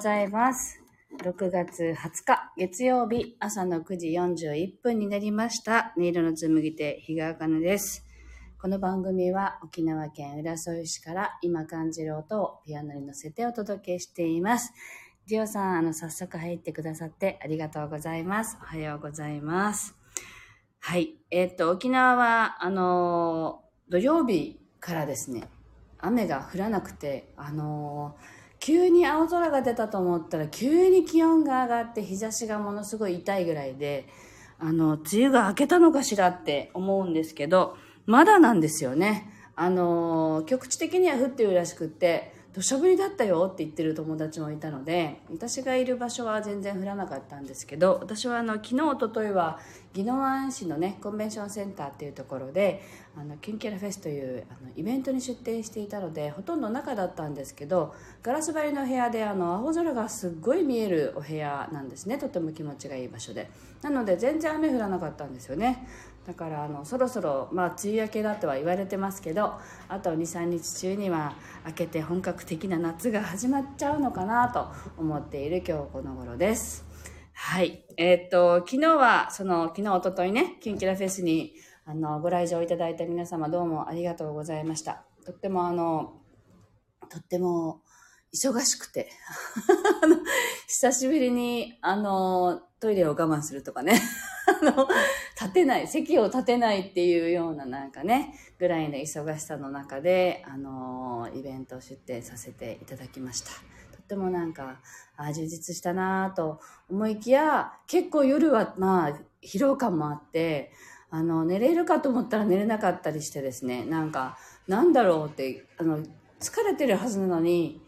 ございます。6月20日、月曜日、朝の9時41分になりました。音色の紡ぎ手、日川茜です。この番組は沖縄県浦添市から今感じる音をピアノに乗せてお届けしています。ジオさん、あの、早速入ってくださってありがとうございます。おはようございます。はい。えっと、沖縄は、あの、土曜日からですね、雨が降らなくて、あの急に青空が出たと思ったら急に気温が上がって日差しがものすごい痛いぐらいで、あの、梅雨が明けたのかしらって思うんですけど、まだなんですよね。あの、局地的には降ってるらしくって、土砂降りだったよって言ってる友達もいたので、私がいる場所は全然降らなかったんですけど、私はあの、昨日、一昨日は、宜野湾市のね、コンベンションセンターっていうところで、あの、キンキラフェスというあのイベントに出展していたので、ほとんど中だったんですけど、ガラス張りの部屋で、あの、青空がすっごい見えるお部屋なんですね。とても気持ちがいい場所で。なので、全然雨降らなかったんですよね。だからあのそろそろ、まあ、梅雨明けだとは言われてますけどあと23日中には明けて本格的な夏が始まっちゃうのかなと思っている今日この頃ですはいえーっと昨日はその昨日おとといねキンキラフェスにあのご来場いただいた皆様どうもありがとうございました。とってもあのとっても忙しくて。久しぶりにあのトイレを我慢するとかね。あの立てない、席を立てないっていうようななんかね、ぐらいの忙しさの中で、あのイベントを出展させていただきました。とってもなんか、あ充実したなぁと思いきや、結構夜はまあ、疲労感もあって、あの、寝れるかと思ったら寝れなかったりしてですね、なんか、なんだろうって、あの、疲れてるはずなのに、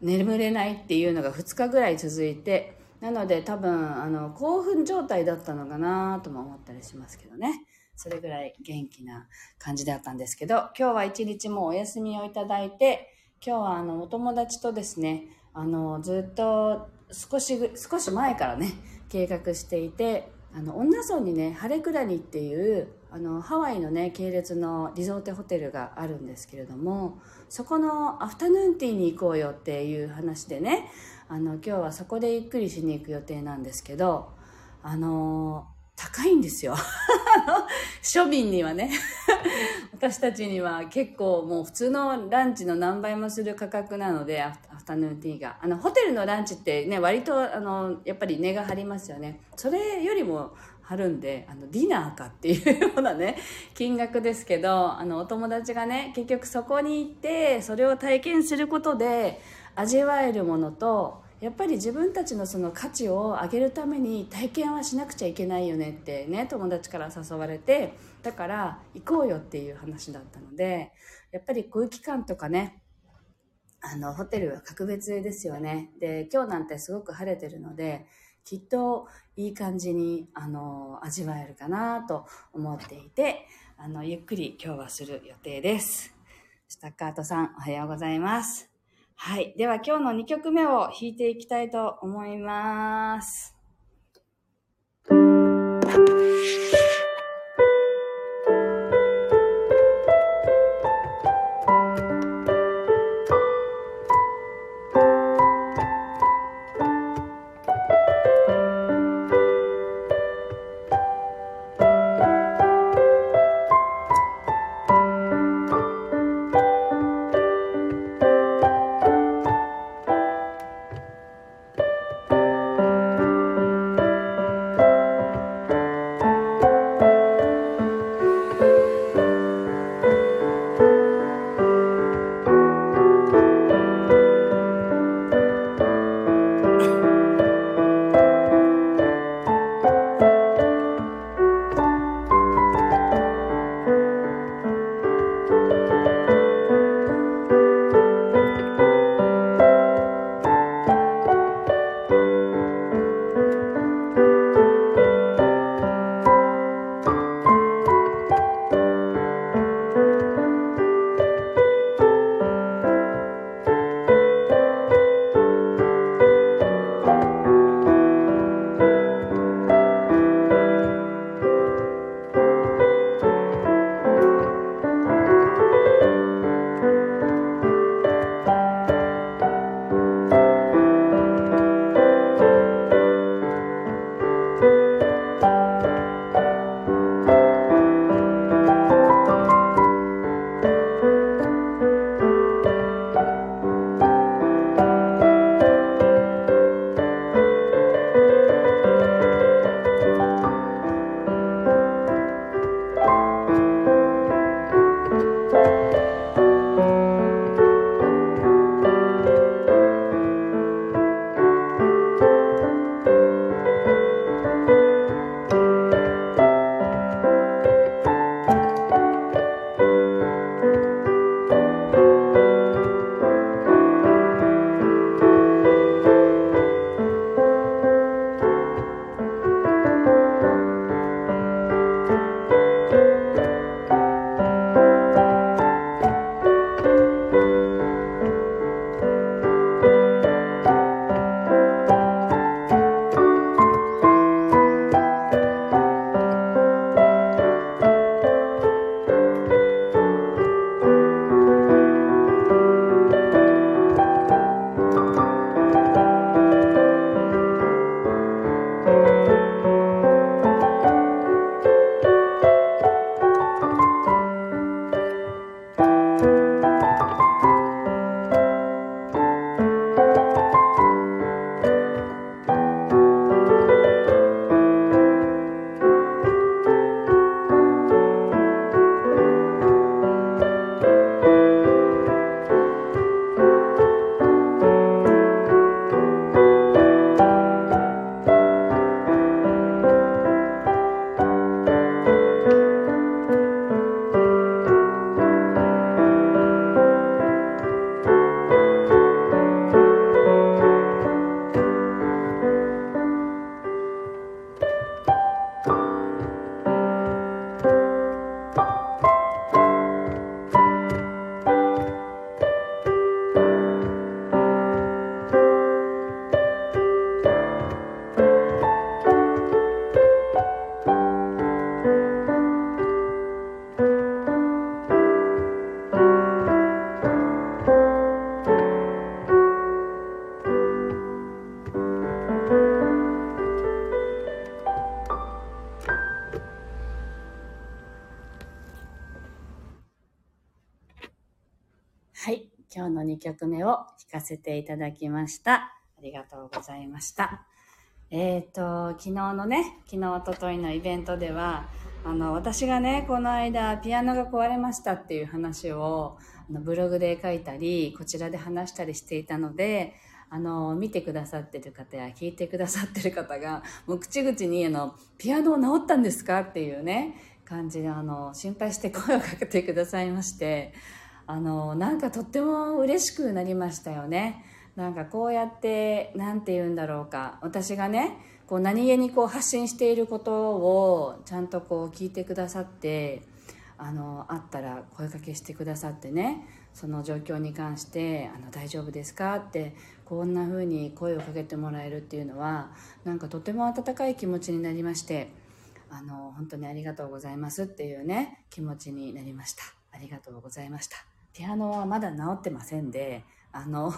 眠れないっていうのが2日ぐらい続いて、なので多分、あの、興奮状態だったのかなとも思ったりしますけどね。それぐらい元気な感じだったんですけど、今日は一日もお休みをいただいて、今日はあの、お友達とですね、あの、ずっと少し、少し前からね、計画していて、あの、女村にね、ハレクラニっていう、あの、ハワイのね、系列のリゾートホテルがあるんですけれども、そこのアフタヌーンティーに行こうよっていう話でね、あの、今日はそこでゆっくりしに行く予定なんですけど、あの、高いんですよ。庶民にはね。私たちには結構もう普通のランチの何倍もする価格なので、アフアフタヌーンティーが。あの、ホテルのランチってね、割と、あの、やっぱり値が張りますよね。それよりも張るんで、あの、ディナーかっていうようなね、金額ですけど、あの、お友達がね、結局そこに行って、それを体験することで、味わえるものと、やっぱり自分たちのその価値を上げるために体験はしなくちゃいけないよねってね友達から誘われてだから行こうよっていう話だったのでやっぱり空気感とかねあのホテルは格別ですよね。で今日なんてすごく晴れてるのできっといい感じにあの味わえるかなと思っていてあのゆっくり今日はする予定です。スタッカートさんおはようございます。はい。では今日の2曲目を弾いていきたいと思います。2曲目を弾かせていただきました。ありがとうございました。えっ、ー、と、昨日のね、昨日、おとといのイベントでは、あの、私がね、この間、ピアノが壊れましたっていう話を、あのブログで書いたり、こちらで話したりしていたので、あの、見てくださってる方や聞いてくださってる方が、もう口々に、あの、ピアノ治ったんですかっていうね、感じで、あの、心配して声をかけてくださいまして、あの、なんかとっても嬉しくなりましたよね。なんかこうやって、なんて言うんだろうか。私がね、こう何気にこう発信していることをちゃんとこう聞いてくださって、あの、あったら声かけしてくださってね、その状況に関して、あの、大丈夫ですかって、こんな風に声をかけてもらえるっていうのは、なんかとても温かい気持ちになりまして、あの、本当にありがとうございますっていうね、気持ちになりました。ありがとうございました。ピアノはまだ治ってませんで、あの、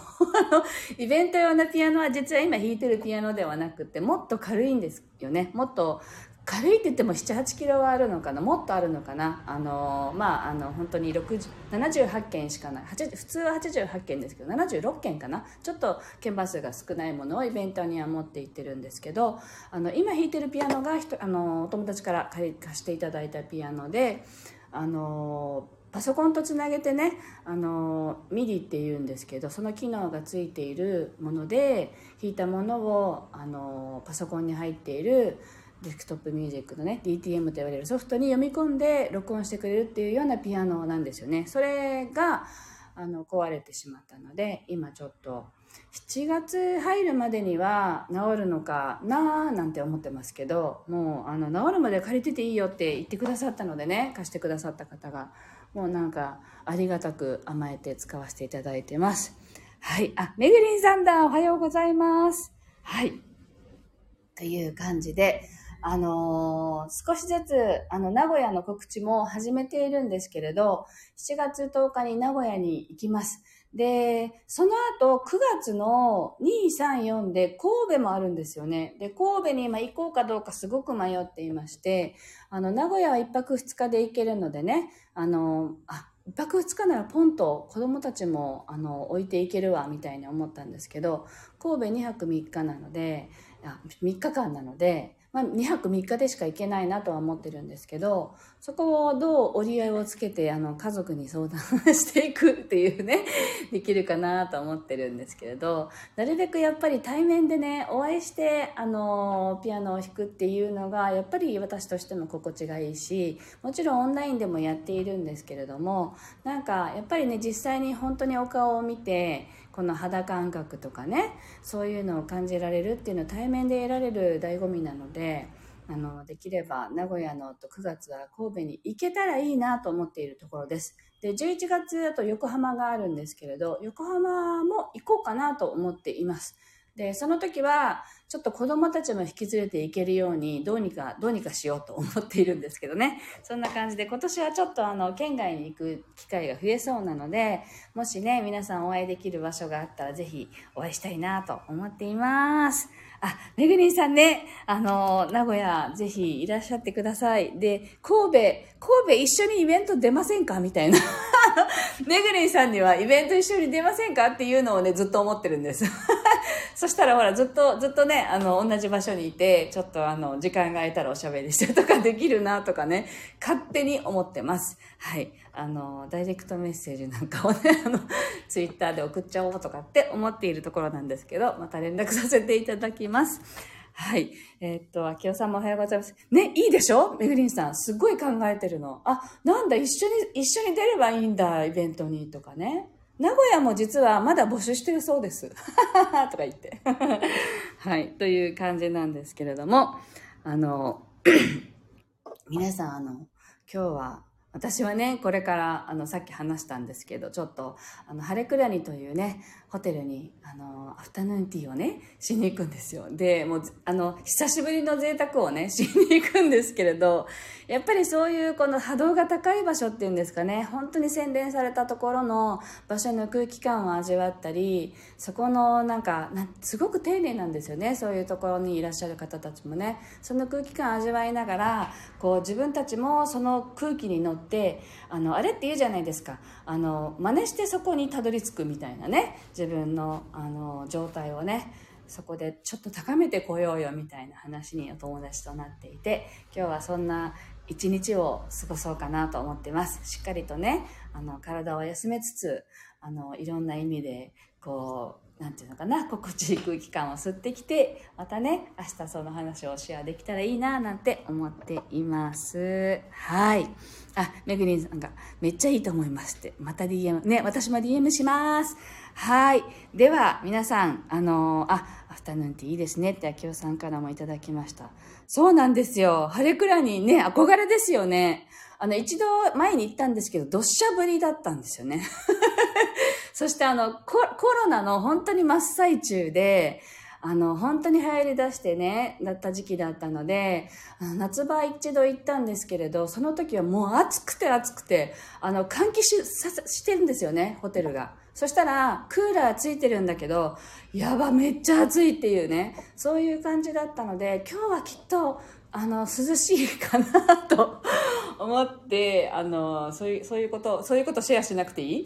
イベント用のピアノは実は今弾いてるピアノではなくて、もっと軽いんですよね。もっと軽いって言っても7、8キロはあるのかなもっとあるのかなあの、まあ、あの、本当に60 78件しかない。普通は88件ですけど、76件かなちょっと鍵盤数が少ないものをイベントには持っていってるんですけど、あの、今弾いてるピアノが、あの、お友達から借り貸していただいたピアノで、あの、パソコンとつなげてねあの MIDI っていうんですけどその機能がついているもので弾いたものをあのパソコンに入っているデスクトップミュージックのね DTM と言われるソフトに読み込んで録音してくれるっていうようなピアノなんですよね。それがあの壊れてしまったので今ちょっと7月入るまでには治るのかなーなんて思ってますけどもうあの治るまで借りてていいよって言ってくださったのでね貸してくださった方がもうなんかありがたく甘えて使わせていただいてます。はい。あ、めぐりんさんだ。おはようございます。はい。という感じで、あのー、少しずつ、あの、名古屋の告知も始めているんですけれど、7月10日に名古屋に行きます。で、その後、9月の2、3、4で神戸もあるんですよね。で、神戸に今行こうかどうかすごく迷っていまして、あの、名古屋は1泊2日で行けるのでね、あの、あ、1泊2日ならポンと子供たちも、あの、置いていけるわ、みたいに思ったんですけど、神戸2泊3日なので、あ3日間なので、まあ、2泊3日でしか行けないなとは思ってるんですけど、そこをどう折り合いをつけて、あの、家族に相談していくっていうね、できるかなと思ってるんですけれど、なるべくやっぱり対面でね、お会いして、あの、ピアノを弾くっていうのが、やっぱり私としても心地がいいし、もちろんオンラインでもやっているんですけれども、なんか、やっぱりね、実際に本当にお顔を見て、この肌感覚とかねそういうのを感じられるっていうのは対面で得られる醍醐味なのであのできれば名古屋のと9月は神戸に行けたらいいなと思っているところです。で11月だと横浜があるんですけれど横浜も行こうかなと思っています。で、その時は、ちょっと子供たちも引き連れて行けるように、どうにか、どうにかしようと思っているんですけどね。そんな感じで、今年はちょっとあの、県外に行く機会が増えそうなので、もしね、皆さんお会いできる場所があったら、ぜひお会いしたいなと思っています。あ、めぐりんさんね、あの、名古屋、ぜひいらっしゃってください。で、神戸、神戸一緒にイベント出ませんか？みたいな。めぐりんさんにはイベント一緒に出ませんか？っていうのをね、ずっと思ってるんです。そしたらほら、ずっと、ずっとね、あの、同じ場所にいて、ちょっとあの、時間が空いたらおしゃべりしてとかできるなとかね、勝手に思ってます。はい。あの、ダイレクトメッセージなんかをね、あの、ツイッターで送っちゃおうとかって思っているところなんですけど、また連絡させていただきます。はい。えー、っと、秋代さんもおはようございます。ね、いいでしょ？めぐりんさん。すっごい考えてるの。あ、なんだ、一緒に、一緒に出ればいいんだ、イベントに、とかね。名古屋も実はまだ募集してるそうです。とか言って。はい。という感じなんですけれども、あの、皆さん、あの、今日は私はね、これから、あの、さっき話したんですけど、ちょっと、あの、ハレクラニというね、ホテルに、あの、アフタヌーンティーをね、しに行くんですよ。で、もう、あの、久しぶりの贅沢をね、しに行くんですけれど、やっぱりそういうこの波動が高い場所っていうんですかね、本当に洗練されたところの場所の空気感を味わったり、そこのなんか、すごく丁寧なんですよね、そういうところにいらっしゃる方たちもね。その空気感を味わいながら、こう、自分たちもその空気に乗ってってあのあれって言うじゃないですか。あの真似してそこにたどり着くみたいなね。自分のあの状態をね。そこでちょっと高めてこようよみたいな話にお友達となっていて。今日はそんな一日を過ごそうかなと思ってます。しっかりとねあの体を休めつつあのいろんな意味でこうなんていうのかな心地いい空気感を吸ってきてまたね明日その話をシェアできたらいいななんて思っています。はい。あめぐりんさんがめっちゃいいと思いますって。また DM ね私も DM します。はい。では皆さんあのあアフタヌーンティーいいですねって秋夫さんからもいただきました。そうなんですよ。晴れ倉にね憧れですよね。あの一度前に行ったんですけどどっしゃぶりだったんですよね。そしてあのコロナの本当に真っ最中で、あの、本当に流行り出してね、だった時期だったので、夏場一度行ったんですけれど、その時はもう暑くて暑くて、あの、換気ししてるんですよね、ホテルが。そしたら、クーラーついてるんだけど、やば、めっちゃ暑いっていうね、そういう感じだったので、今日はきっと、あの、涼しいかなと思って、あの、そういう、そういうこと、そういうことシェアしなくていい？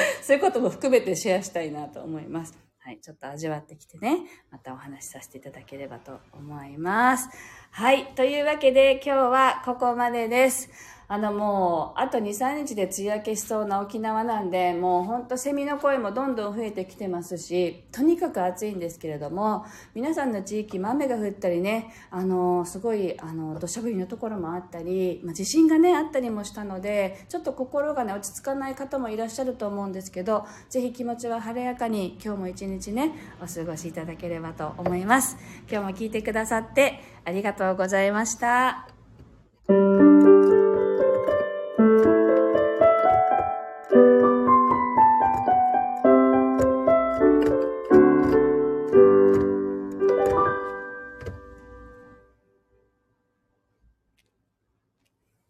そういうことも含めてシェアしたいなと思います。はい、ちょっと味わってきてね、またお話しさせていただければと思います。はい、というわけで今日はここまでです。あのもう、あと2、3日で梅雨明けしそうな沖縄なんで、もうほんとセミの声もどんどん増えてきてますし、とにかく暑いんですけれども、皆さんの地域も、雨が降ったりね、あの、すごい、あの、土砂降りのところもあったり、まあ、地震がね、あったりもしたので、ちょっと心がね、落ち着かない方もいらっしゃると思うんですけど、ぜひ気持ちは晴れやかに、今日も一日ね、お過ごしいただければと思います。今日も聞いてくださってありがとうございました。